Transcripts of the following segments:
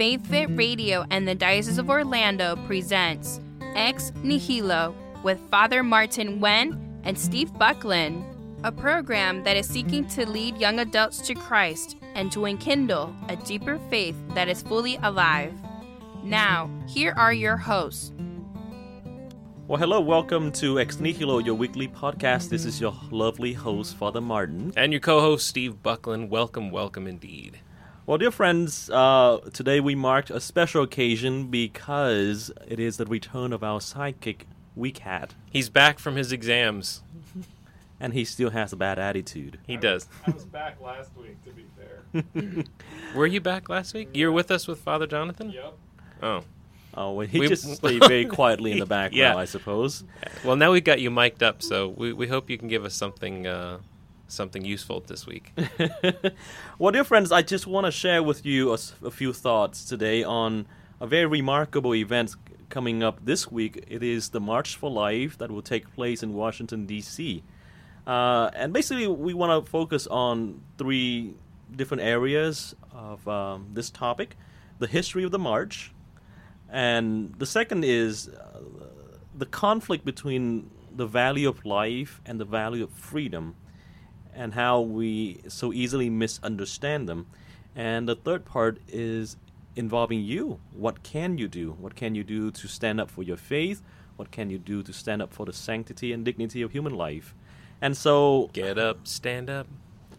Faith Fit Radio and the Diocese of Orlando presents Ex Nihilo with Father Martin Wen and Steve Buckland, a program that is seeking to lead young adults to Christ and to enkindle a deeper faith that is fully alive. Now, here are your hosts. Well, hello, welcome to Ex Nihilo, your weekly podcast. This is your lovely host, Father Martin. And your co host, Steve Buckland. Welcome, welcome indeed. Well, dear friends, uh, today we marked a special occasion because it is the return of our sidekick, Weecat. He's back from his exams. And he still has a bad attitude. He does. I was back last week, to be fair. Were you back last week? You were with us with Father Jonathan? Yep. Oh. Oh, well, he We- just stayed very quietly in the background, Yeah. I suppose. Well, now we've got you mic'd up, so we, we hope you can give us something uh, something useful this week. Well, dear friends, I just want to share with you a few thoughts today on a very remarkable event coming up this week. It is the March for Life that will take place in Washington, D.C. Uh, and basically, we want to focus on three different areas of um, this topic the history of the march, and the second is uh, the conflict between the value of life and the value of freedom and how we so easily misunderstand them. And the third part is involving you. What can you do? What can you do to stand up for your faith? What can you do to stand up for the sanctity and dignity of human life? And so, Get up, stand up,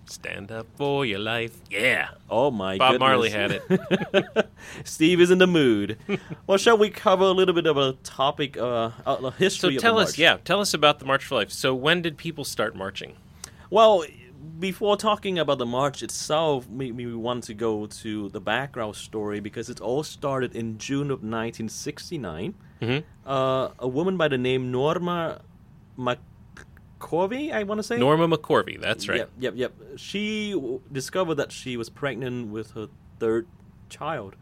stand up for your life. Yeah. oh my Bob goodness. Marley had it. Steve is in the mood. well, shall we cover a little bit of a topic, uh, the So history of tell the us, yeah, tell us about the March for Life. So when did people start marching? Well, before talking about the march itself, we, we want to go to the background story because it all started in June of 1969. Mhm. Uh, a woman by the name Norma McCorvey, I want to say. Norma McCorvey, that's right. Yep, yep, yep. She w- discovered that she was pregnant with her third child,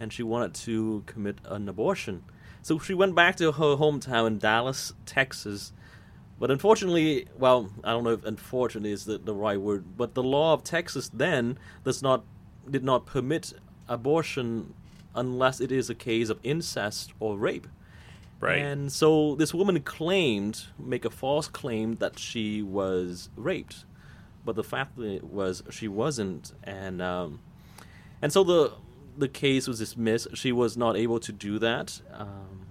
and she wanted to commit an abortion. So she went back to her hometown in Dallas, Texas. But unfortunately, well, I don't know if unfortunately is the, the right word, but the law of Texas then does not did not permit abortion unless it is a case of incest or rape. Right. And so this woman claimed, make a false claim that she was raped, but the fact was she wasn't, and um, and so the the case was dismissed. She was not able to do that. Um,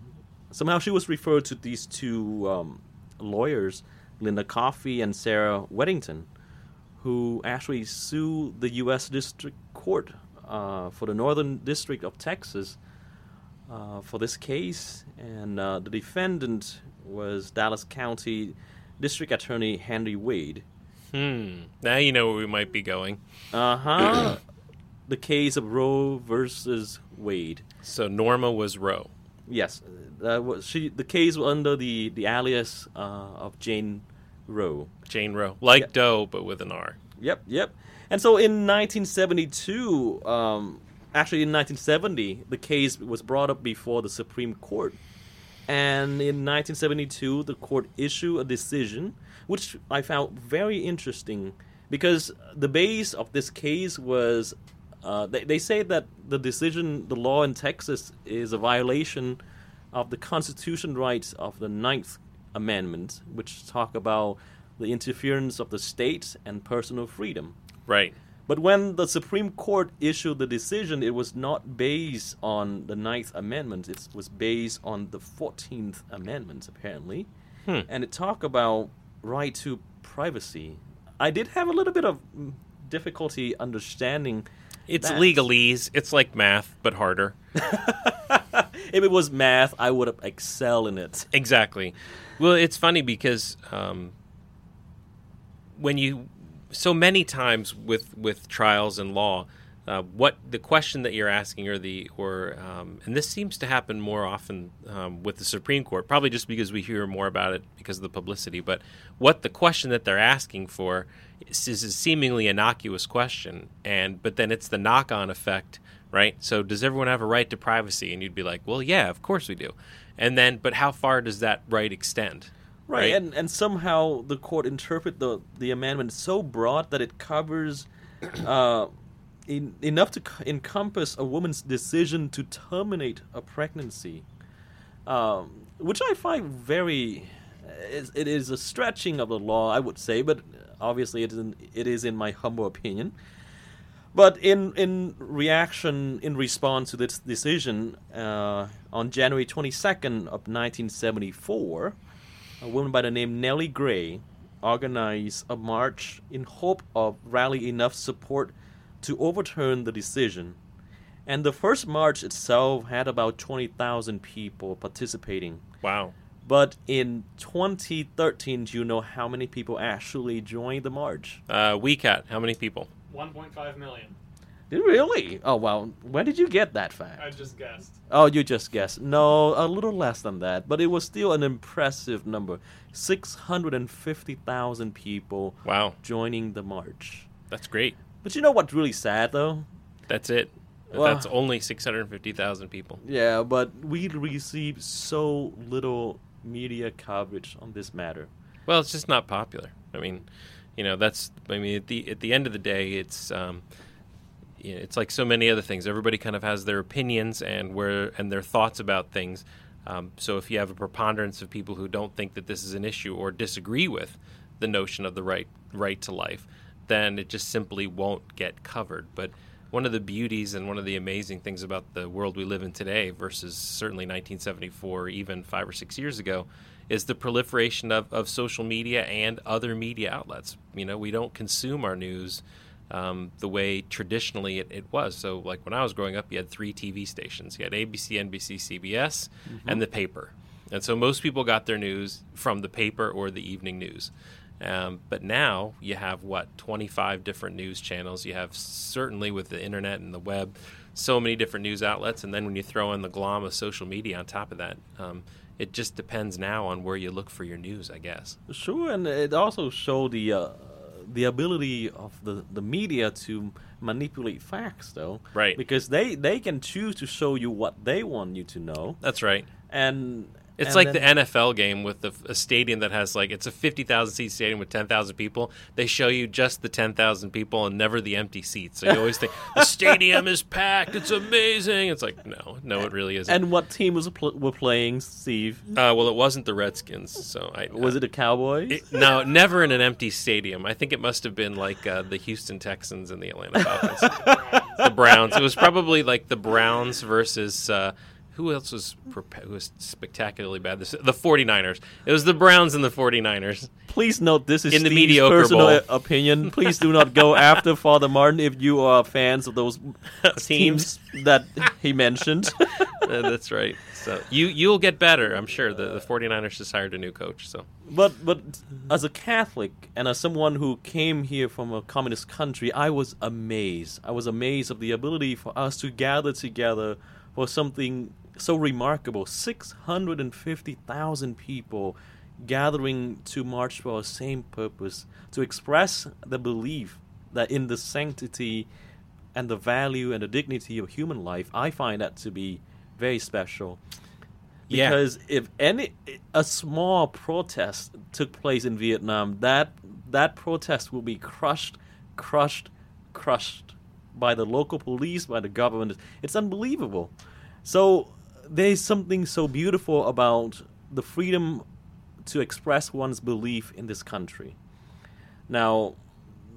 somehow she was referred to these two um, lawyers, Linda Coffee and Sarah Weddington, who actually sued the U.S. District Court uh, for the Northern District of Texas uh, for this case, and uh, the defendant was Dallas County District Attorney Henry Wade. Hmm. Now you know where we might be going. Uh huh. the case of Roe versus Wade. So Norma was Roe. Yes, was she. The case was under the the alias uh, of Jane Roe. Jane Roe. Like. Doe, but with an R. Yep, yep. And so in 1972, um, actually in 1970, the case was brought up before the Supreme Court. And in 1972, the court issued a decision, which I found very interesting because the base of this case was uh, they, they say that the decision, the law in Texas, is a violation of the constitution rights of the Ninth Amendment, which talk about the interference of the state and personal freedom. Right. But when the Supreme Court issued the decision, it was not based on the Ninth Amendment. It was based on the Fourteenth Amendment, apparently, Hmm. and it talked about right to privacy. I did have a little bit of difficulty understanding. It's legalese. It's like math, but harder. If it was math, I would have excelled in it. Exactly. Well, it's funny because um, when you so many times with with trials and law, uh, what the question that you're asking or the or um, and this seems to happen more often um, with the Supreme Court, probably just because we hear more about it because of the publicity. But what the question that they're asking for is, is a seemingly innocuous question, and but then it's the knock-on effect, right? So does everyone have a right to privacy? And you'd be like, well, yeah, of course we do. And then, but how far does that right extend? Right, and and somehow the court interpret the the amendment so broad that it covers uh, in, enough to c- encompass a woman's decision to terminate a pregnancy, um, which I find very. It is a stretching of the law, I would say, but obviously it is in, it is in my humble opinion. But in in reaction, in response to this decision, uh, on January 22nd of 1974, a woman by the name Nellie Gray organized a march in hope of rally enough support to overturn the decision. And the first march itself had about 20,000 people participating. Wow. But in 2013, do you know how many people actually joined the march? Uh, WeCat, how many people? 1.5 million. Did really? Oh well, Where did you get that fact? I just guessed. Oh, you just guessed. No, a little less than that, but it was still an impressive number. Six hundred and fifty thousand people Wow. joining the march. That's great. But you know what's really sad though? That's it. Well- That's only 650,000 people. Yeah, but we received so little media coverage on this matter. Well, it's just not popular. I mean, you know, that's. I mean, at the at the end of the day, it's. Um, you know, it's like so many other things. Everybody kind of has their opinions and where and their thoughts about things. Um, so if you have a preponderance of people who don't think that this is an issue or disagree with the notion of the right right to life, then it just simply won't get covered. But one of the beauties and one of the amazing things about the world we live in today versus certainly 1974, even five or six years ago, is the proliferation of, of social media and other media outlets. You know, we don't consume our news um, the way traditionally it, it was. So, like when I was growing up, you had three TV stations you had ABC, NBC, CBS, and the paper. And so most people got their news from the paper or the evening news. Um, but now you have what 25 different news channels. You have certainly with the internet and the web, so many different news outlets. And then when you throw in the glom of social media on top of that, um, it just depends now on where you look for your news, I guess. Sure, and it also showed the uh, the ability of the, the media to manipulate facts, though. Right. Because they they can choose to show you what they want you to know, That's right. and It's like then- the NFL game with the, a stadium that has like it's a fifty thousand seat stadium with ten thousand people. They show you just the ten thousand people and never the empty seats. So you always think the stadium is packed. It's amazing. It's like no, no, it really isn't. And what team was pl- were playing, Steve? uh, well, it wasn't the Redskins. So I Was uh, it a Cowboys? It, no, never in an empty stadium. I think it must have been like uh, the Houston Texans and the Atlanta Falcons, the Browns. It was probably like the Browns versus uh, who else was prepa- who was spectacularly bad? This, the 49ers. It was the Browns and the 49ers. Please note this is In the Steve's mediocre personal bowl. opinion. Please do not go after Father Martin if you are fans of those Teams. teams that he mentioned. Uh, that's right. So you you'll get better, I'm sure. The, the 49ers just hired a new coach. So But but as a Catholic and as someone who came here from a communist country, I was amazed. I was amazed of the ability for us to gather together for something so remarkable. Six hundred and fifty thousand people gathering to march for a same purpose, to express the belief that in the sanctity and the value and the dignity of human life, I find that to be very special Yeah. because if any a small protest took place in Vietnam, that that protest will be crushed, crushed, crushed by the local police, by the government. It's unbelievable. So there's something so beautiful about the freedom to express one's belief in this country. Now,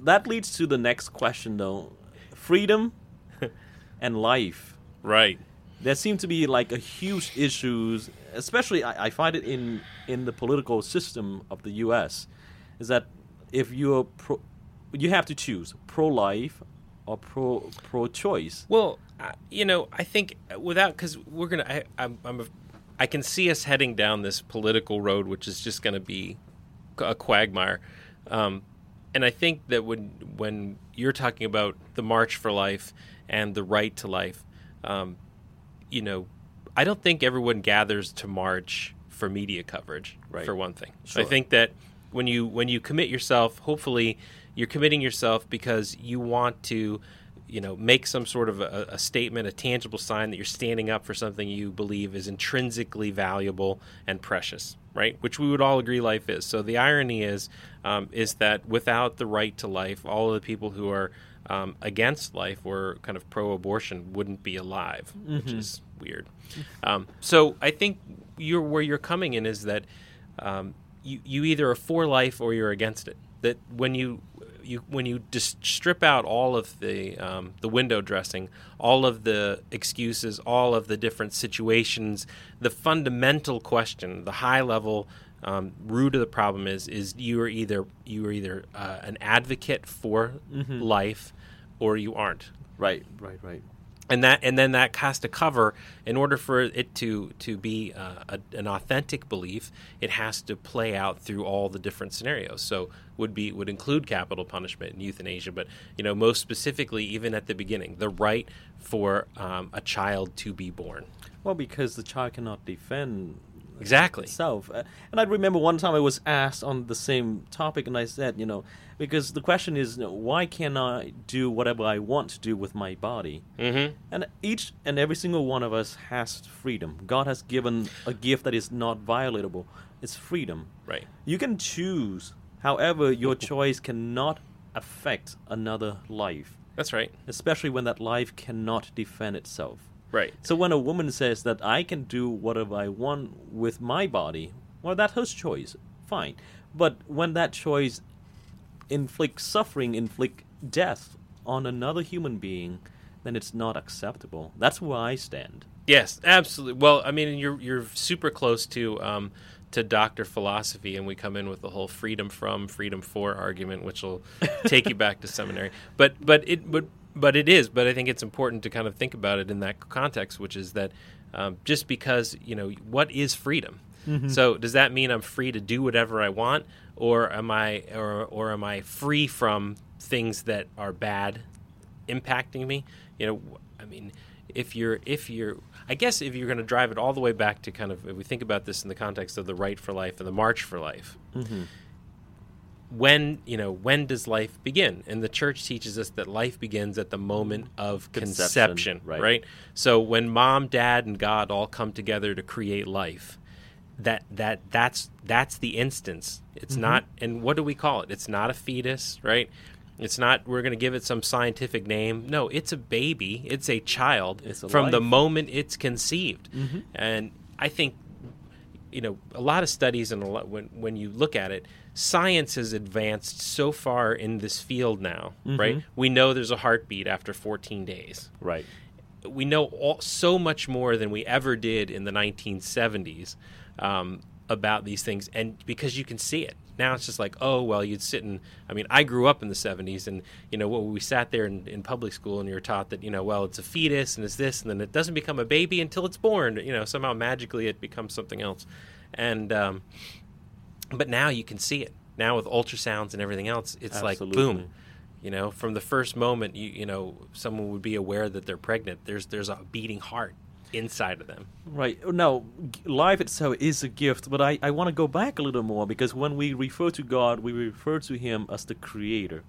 that leads to the next question, though: freedom and life right. there seem to be like a huge issues, especially I, I find it in in the political system of the U.S. Is that if you're pro, you have to choose pro-life or pro pro-choice. Well, uh, you know, I think without because we're gonna, I, I'm, I'm a, I can see us heading down this political road, which is just going to be a quagmire. Um, and I think that when when you're talking about the March for Life and the right to life, um, you know, I don't think everyone gathers to march for media coverage. Right. For one thing, Sure. I think that when you when you commit yourself, hopefully you're committing yourself because you want to you know make some sort of a, a statement a tangible sign that you're standing up for something you believe is intrinsically valuable and precious right? Which we would all agree life is. So the irony is, um, is that without the right to life, all of the people who are um, against life or kind of pro-abortion wouldn't be alive, which is weird. Um, so I think you're where you're coming in is that um, you you either are for life or you're against it. That when you you when you just strip out all of the um, the window dressing, all of the excuses, all of the different situations, the fundamental question, the high level um, root of the problem is is you are either you are either uh, an advocate for life or you aren't Right, right, right. And that and then that has to cover in order for it to to be uh, a, an authentic belief it has to play out through all the different scenarios. So would be would include capital punishment and euthanasia but you know most specifically even at the beginning the right for um, a child to be born. Well, because the child cannot defend exactly itself. Uh, and I remember one time I was asked on the same topic, and I said, you know, because the question is, you know, why can't I do whatever I want to do with my body? mm-hmm. And each and every single one of us has freedom. God has given a gift that is not violatable. It's freedom. right You can choose. However, your choice cannot affect another life, that's right especially when that life cannot defend itself. Right So when a woman says that I can do whatever I want with my body, well, that's her choice. Fine. But when that choice inflicts suffering, inflict death on another human being, then it's not acceptable. That's where I stand. Yes, absolutely. Well, I mean, you're you're super close to um, to Doctor Philosophy, and we come in with the whole freedom from, freedom for argument, which will take you back to seminary. But but it but but it is. But I think it's important to kind of think about it in that context, which is that um, just because you know what is freedom. So does that mean I'm free to do whatever I want, or am I or or am I free from things that are bad impacting me. You know, I mean, if you're if you're I guess if you're going to drive it all the way back to kind of if we think about this in the context of the right for life and the march for life. When you know when does life begin? And the church teaches us that life begins at the moment of Conception, conception, right. right? So when mom, dad, and God all come together to create life, that that that's that's the instance. It's mm-hmm. not, and what do we call it? It's not a fetus, right? It's not. We're going to give it some scientific name. No, it's a baby. It's a child It's a from the moment it's conceived. Mm-hmm. And I think, you know, a lot of studies and a lot, when when you look at it, science has advanced so far in this field now, right? We know there's a heartbeat after 14 days Right. we know all, so much more than we ever did in the 1970s um, about these things, and because you can see it now, it's just like, oh well, you'd sit and I mean, I grew up in the 70s, and you know, well, we sat there in, in public school, and you're taught that you know, well, it's a fetus, and it's this, and then it doesn't become a baby until it's born. You know, somehow magically it becomes something else, and um, but now you can see it now with ultrasounds and everything else. It's like boom. You know, from the first moment, you you know, someone would be aware that they're pregnant. There's there's a beating heart inside of them. Right. Now, life itself is a gift, but I, I want to go back a little more because when we refer to God, we refer to Him as the Creator.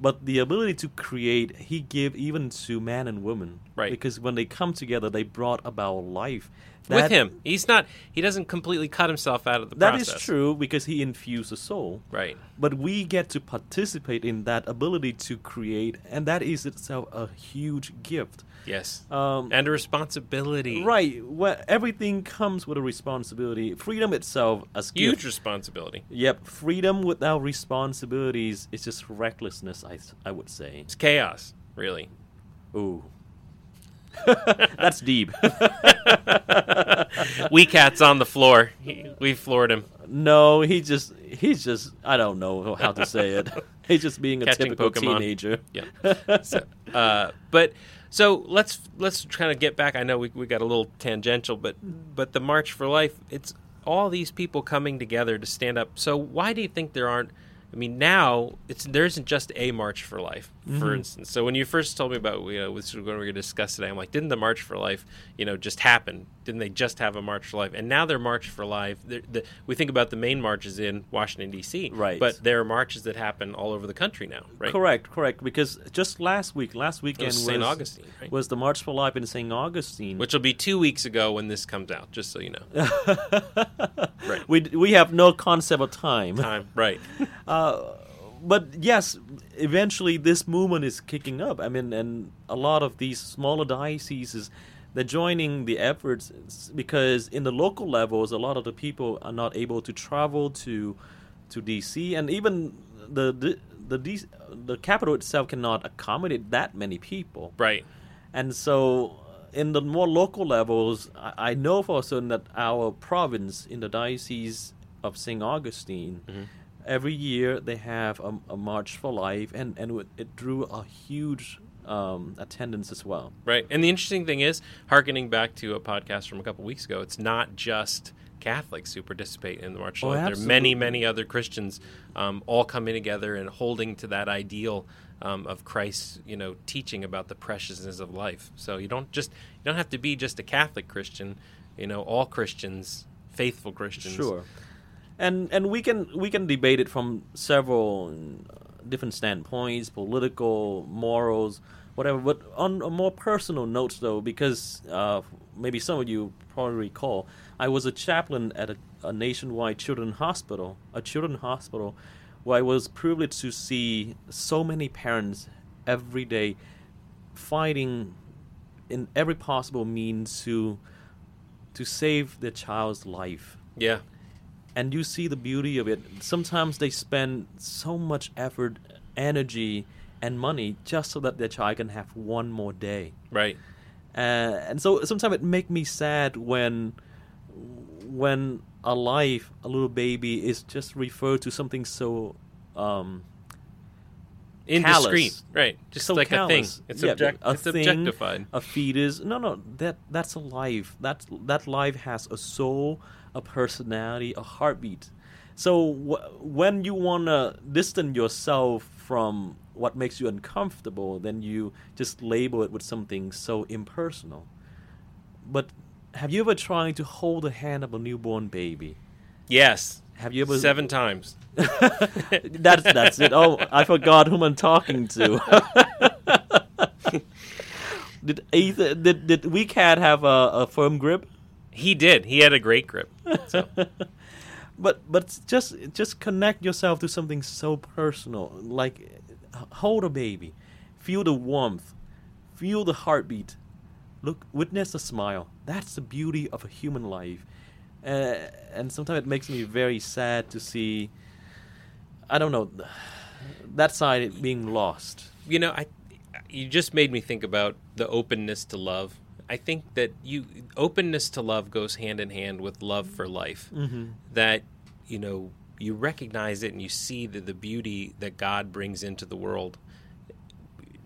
But the ability to create, He gave even to man and woman. Right. Because when they come together, they brought about life. With him, he's not. He doesn't completely cut himself out of the That is process. true because He infused a soul. Right. But we get to participate in that ability to create, and that is itself a huge gift. Yes. Um, and a responsibility. Right. Well, everything comes with a responsibility. Freedom itself as Huge gift. responsibility. Yep. Freedom without responsibilities is just recklessness. I I would say. It's chaos, really. Ooh. That's deep. we cat's on the floor. He, we floored him. no, he just he's just I don't know how to say it. He's just being a Catching typical Pokemon. teenager. Yeah. so, uh, but so let's let's kind of get back. I know we we got a little tangential, but but the March for Life. It's all these people coming together to stand up. So why do you think there aren't I mean, now it's there isn't just a March for Life, for Mhm. instance. So when you first told me about you know, which we're going to discuss today, I'm like, didn't the March for Life, you know, just happen? Didn't they just have a March for Life? And now they're March for Life. The, we think about the main marches in Washington D.C., Right. But there are marches that happen all over the country now, right? Correct, correct. Because just last week, last weekend was St. Augustine, right? was the March for Life in St. Augustine. Which will be two weeks ago when this comes out, just so you know. Right. We we have no concept of time. Time, right? Uh, but yes, eventually this movement is kicking up. I mean, and a lot of these smaller dioceses, they're joining the efforts because in the local levels, a lot of the people are not able to travel to to DC, and even the the the, DC, the capital itself cannot accommodate that many people. Right. And so, in the more local levels, I, I know for certain that our province in the diocese of St. Augustine, Mhm. every year they have a, a March for Life, and, and it drew a huge um, attendance as well. Right. And the interesting thing is, harkening back to a podcast from a couple weeks ago, it's not just Catholics who participate in the March. Oh, Life. There are many, many other Christians um, all coming together and holding to that ideal um, of Christ's, you know, teaching about the preciousness of life. So you don't just you don't have to be just a Catholic Christian. You know, all Christians, faithful Christians. Sure, and and we can we can debate it from several uh, different standpoints, political, morals, whatever. But on a more personal note, though, because uh, maybe some of you probably recall, I was a chaplain at a, a nationwide children's hospital, a children's hospital, where I was privileged to see so many parents every day fighting in every possible means to to save their child's life Yeah. and you see the beauty of it. Sometimes they spend so much effort, energy, and money just so that their child can have one more day. Right. Uh, and so sometimes it make me sad when when a life, a little baby, is just referred to something so um, Indiscreet. Callous. Right. Just so like callous. a thing. It's, Yeah, object- a it's thing, objectified. A fetus. No, no. That that's a life. That that life has a soul, a personality, a heartbeat. So wh- when you wanna distance yourself from what makes you uncomfortable, then you just label it with something so impersonal. But have you ever tried to hold the hand of a newborn baby? Yes. Have you ever Seven times. that's that's it. Oh, I forgot whom I'm talking to. did Ethan, did did we cat have a, a firm grip? He did. He had a great grip. So. But but just just connect yourself to something so personal, like hold a baby, feel the warmth, feel the heartbeat, look, witness a smile. That's the beauty of a human life, uh, and sometimes it makes me very sad to see. I don't know, that side being lost. you know, I you just made me think about the openness to love. I think that you openness to love goes hand in hand with love for life. Mm-hmm. That you know you recognize it and you see the, the beauty that God brings into the world.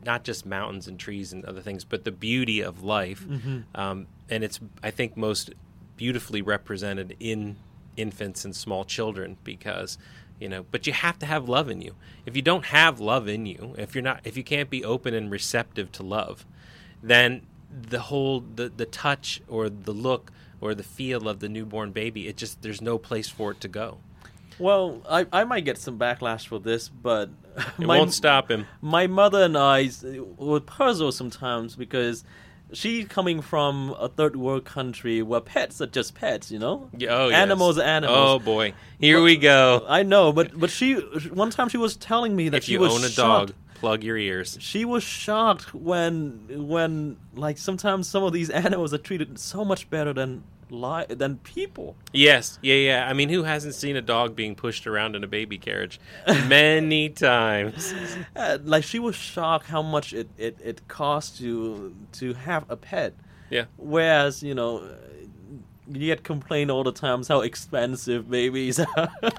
Not just mountains and trees and other things, but the beauty of life. Mm-hmm. Um, and it's I think most beautifully represented in infants and small children because you know but you have to have love in you if you don't have love in you if you're not if you can't be open and receptive to love then the whole the, the touch or the look or the feel of the newborn baby it just there's no place for it to go Well, I, I might get some backlash for this, but it won't stop him my mother and I would puzzle sometimes because she's coming from a third world country where pets are just pets, you know. Yeah, oh. Animals are animals. oh boy here we go I know, but but she one time she was telling me that if she you was own a shocked. dog plug your ears She was shocked when when like sometimes some of these animals are treated so much better than li- than people. Yes, yeah, yeah. I mean, who hasn't seen a dog being pushed around in a baby carriage many times? Uh, like she was shocked how much it, it, it costs to to have a pet. Yeah, Whereas, you know, you get complained all the times how expensive babies are.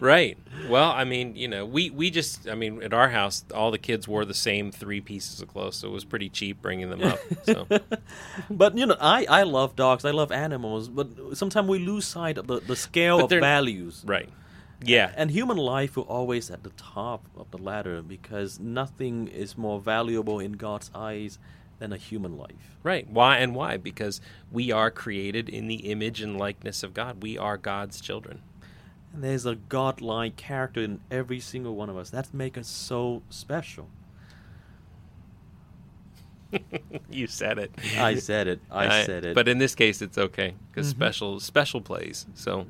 right. Well, I mean, you know, we we just, I mean, at our house, all the kids wore the same three pieces of clothes, so it was pretty cheap bringing them up. So but, you know, I, I love dogs, I love animals, but sometimes we lose sight of the, the scale of values. right, Yeah. And human life will always at the top of the ladder because nothing is more valuable in God's eyes than a human life. Right. Why and why? Because we are created in the image and likeness of God. We are God's children. And there's a godlike character in every single one of us. That makes us so special. you said it. I said it. I, said it. But in this case, it's okay because Mhm. special special plays. So,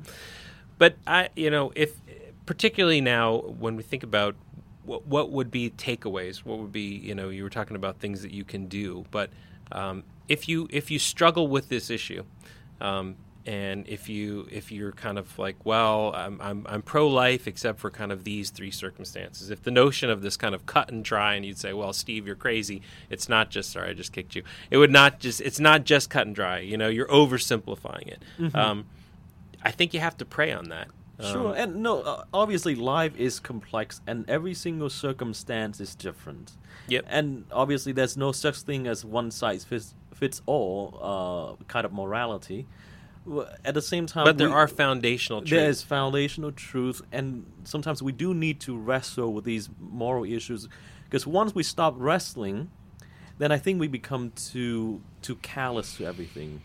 but I, you know, if particularly now when we think about what, what would be takeaways, what would be, you know, you were talking about things that you can do, but um, if you if you struggle with this issue. Um, and if you if you're kind of like well I'm, I'm, I'm pro-life except for kind of these three circumstances if the notion of this kind of cut and dry and you'd say well steve you're crazy it's not just sorry i just kicked you it would not just it's not just cut and dry you know you're oversimplifying it Mhm. um, i think you have to pray on that Sure, Um, and no, uh, obviously life is complex, and every single circumstance is different. Yep. And obviously, there's no such thing as one size fits fits all uh, kind of morality. At the same time, but there we- are foundational truths there is foundational truth, and sometimes we do need to wrestle with these moral issues, because once we stop wrestling, then I think we become too too callous to everything.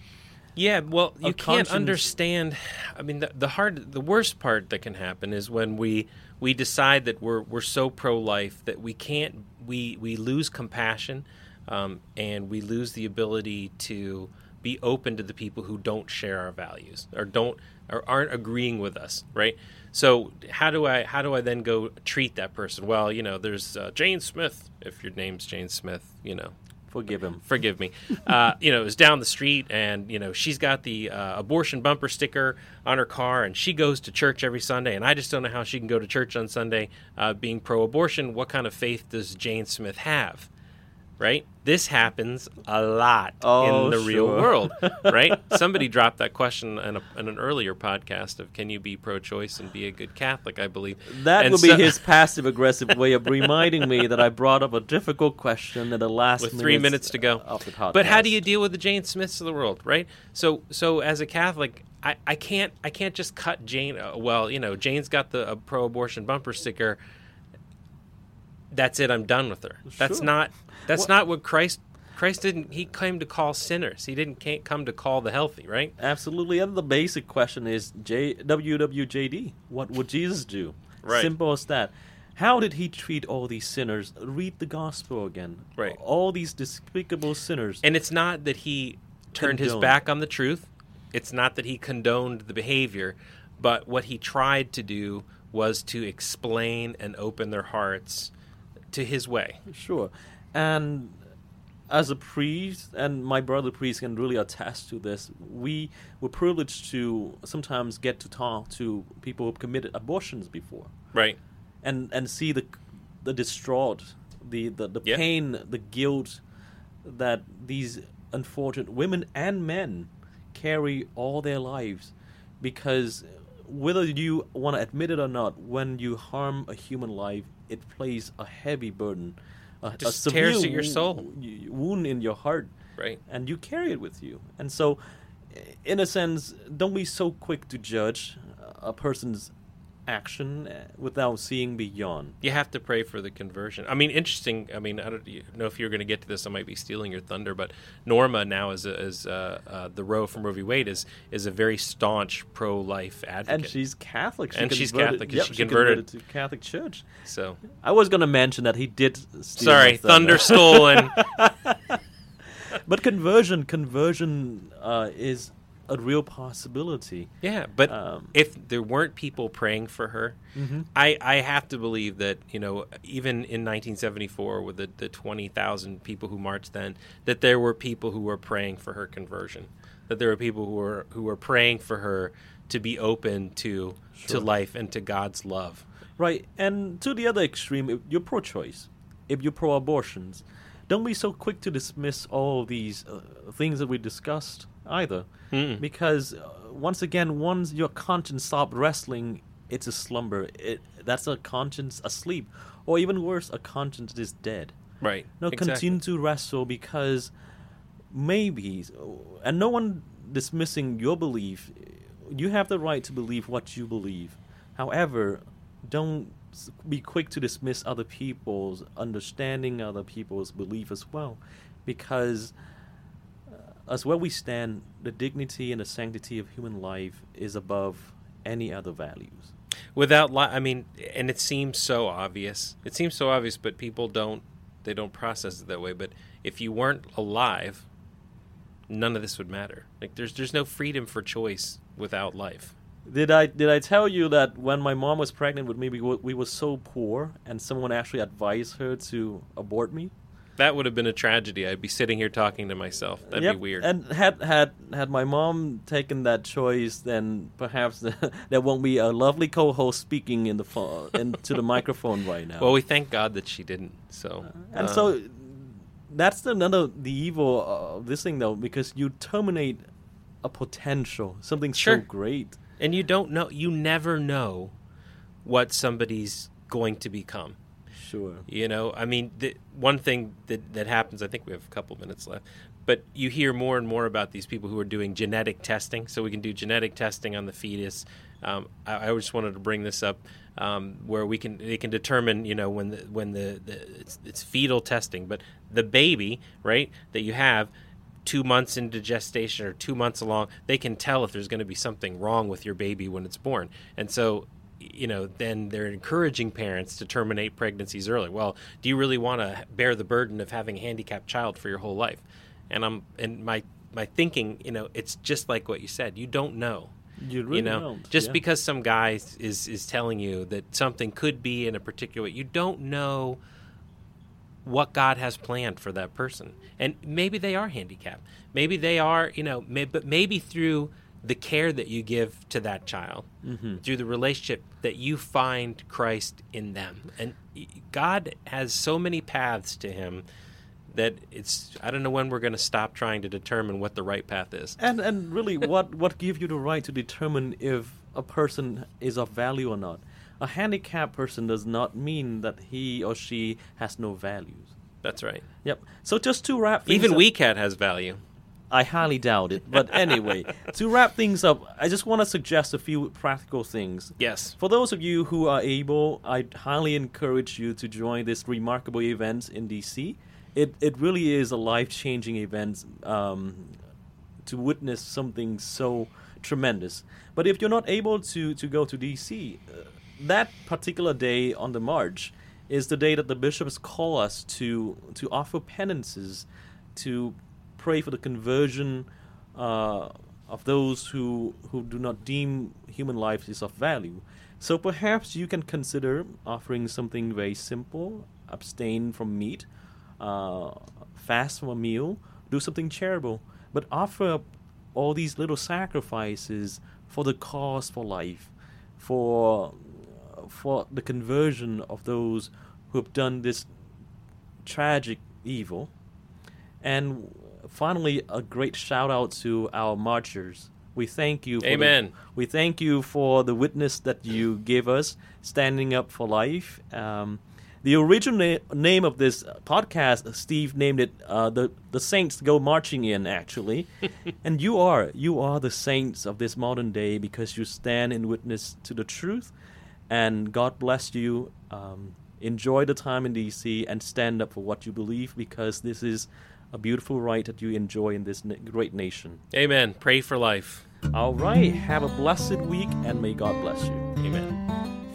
Yeah, well, you can't conscience- understand. I mean, the, the hard, the worst part that can happen is when we we decide that we're we're so pro life that we can't we we lose compassion, um, and we lose the ability to be open to the people who don't share our values or don't or aren't agreeing with us, right? So how do I how do I then go treat that person? Well, you know, there's uh, Jane Smith. If your name's Jane Smith, you know, Forgive him. forgive me. Uh, you know, is down the street, and you know she's got the uh, abortion bumper sticker on her car, and she goes to church every Sunday. And I just don't know how she can go to church on Sunday, uh, being pro-abortion. What kind of faith does Jane Smith have? Right. This happens a lot Oh, in the real world. Right. Somebody dropped that question in, a, in an earlier podcast of can you be pro-choice and be a good Catholic? I believe That And would be his passive aggressive way of reminding me that I brought up a difficult question at the last with three minutes to go. podcast. But how do you deal with the Jane Smiths of the world, right? So, so as a Catholic, I, I can't I can't just cut Jane. Uh, well, you know, Jane's got the uh, pro-abortion bumper sticker. That's it. I'm done with her. That's Sure. not that's Well- not what Christ Christ didn't. He came to call sinners. He didn't can't come to call the healthy, right? Absolutely. And the basic question is J- WWJD. What would Jesus do? Right. Simple as that. How did he treat all these sinners? Read the gospel again. Right. All these despicable sinners. And it's not that he turned his back on the truth. It's not that he condoned the behavior, but what he tried to do was to explain and open their hearts to his way. Sure. And as a priest, and my brother priest can really attest to this, we were privileged to sometimes get to talk to people who've committed abortions before. Right. and and see the the distraught, the the, the Yeah. pain, the guilt that these unfortunate women and men carry all their lives, because whether you want to admit it or not, when you harm a human life, it plays a heavy burden, a, a Just severe tears at your soul. wound in your heart, Right. and you carry it with you. And so, in a sense, don't be so quick to judge a person's action uh, without seeing beyond. You have to pray for the conversion. I mean, interesting. I mean, I don't know if you're going to get to this. I might be stealing your thunder, but Norma now is a, is uh uh, the Roe from Roe v. Wade is is a very staunch pro-life advocate. And she's Catholic. She And she's Catholic, Yep, she she converted. to Catholic Church. so I was going to mention that he did. Steal sorry, my thunder stolen. but conversion, conversion uh, is a real possibility. Yeah, but Um, if there weren't people praying for her, Mhm. I, I have to believe that you know even in 1974 with the, the 20,000 people who marched then, that there were people who were praying for her conversion, that there were people who were who were praying for her to be open to to life and to God's love. Right, and to the other extreme, if you're pro-choice, if you're pro-abortions, don't be so quick to dismiss all these uh, things that we discussed either, Mm. because uh, once again, once your conscience stops wrestling, it's a slumber. It that's a conscience asleep, or even worse, a conscience is dead. Right. No, exactly. continue to wrestle because maybe, and no one dismissing your belief. You have the right to believe what you believe, However, don't be quick to dismiss other people's understanding, other people's belief as well, because uh, as where we stand, the dignity and the sanctity of human life is above any other values. Without, li- I mean, and it seems so obvious. It seems so obvious, but people don't. They don't process it that way. But if you weren't alive, none of this would matter. Like there's there's no freedom for choice without life. Did I did I tell you that when my mom was pregnant with me, we were, we were so poor, and someone actually advised her to abort me? That would have been a tragedy. I'd be sitting here talking to myself. That'd Yep, be weird. And had had had my mom taken that choice, then perhaps there won't be a lovely co-host speaking in the phone into the microphone right now. well, we thank God that she didn't. So and uh, so that's another the evil of this thing, though, because you terminate a potential, something Sure. so great. and you don't know. You never know what somebody's going to become. Sure. You know, I mean, the, one thing that, that happens, I think we have a couple minutes left, but you hear more and more about these people who are doing genetic testing. So we can do genetic testing on the fetus. Um, I, I just wanted to bring this up um, where we can they can determine, you know, when the when the, the it's, it's fetal testing, but the baby, right, that you have two months into gestation or two months along, they can tell if there's going to be something wrong with your baby when it's born. And so, you know, then they're encouraging parents to terminate pregnancies early. Well, do you really want to bear the burden of having a handicapped child for your whole life? And I'm and my my thinking, you know, it's just like what you said. You don't know. You really you know, don't. just yeah. because some guy is is telling you that something could be in a particular way, you don't know what God has planned for that person. And maybe they are handicapped. Maybe they are, you know, may, but maybe through the care that you give to that child, Mm-hmm. through the relationship that you find Christ in them. And God has so many paths to him that it's I don't know when we're going to stop trying to determine what the right path is. And and really, what what gives you the right to determine if a person is of value or not? A handicapped person does not mean that he or she has no values. That's right. Yep. So just to wrap Even up, WeCat has value. I highly doubt it. But anyway, to wrap things up, I just want to suggest a few practical things. Yes. For those of you who are able, I highly encourage you to join this remarkable event in DC. It it really is a life changing event um, to witness something so tremendous. But if you're not able to to go to DC, uh, that particular day on the march is the day that the bishops call us to to offer penances, to pray for the conversion uh, of those who who do not deem human life is of value. So perhaps you can consider offering something very simple: abstain from meat, uh, fast from a meal, do something charitable, but offer up all these little sacrifices for the cause for life, for for the conversion of those who have done this tragic evil. And finally, a great shout out to our marchers. We thank you. For the- Amen. we thank you for the witness that you give us, standing up for life. Um, the original na- name of this podcast, Steve named it uh, "the the Saints Go Marching In." Actually, and you are you are the saints of this modern day because you stand in witness to the truth. And God bless you. Um, enjoy the time in DC and stand up for what you believe because this is a beautiful right that you enjoy in this great nation. Amen. Pray for life. All right. Have a blessed week and may God bless you. Amen.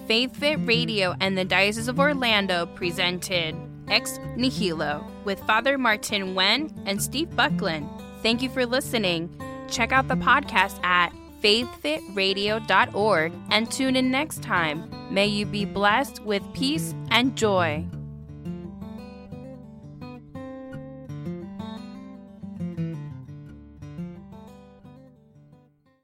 Faith Fit Radio and the Diocese of Orlando presented Ex Nihilo with Father Martin Wen and Steve Buckland. Thank you for listening. Check out the podcast at faithfitradio.org and tune in next time. May you be blessed with peace and joy.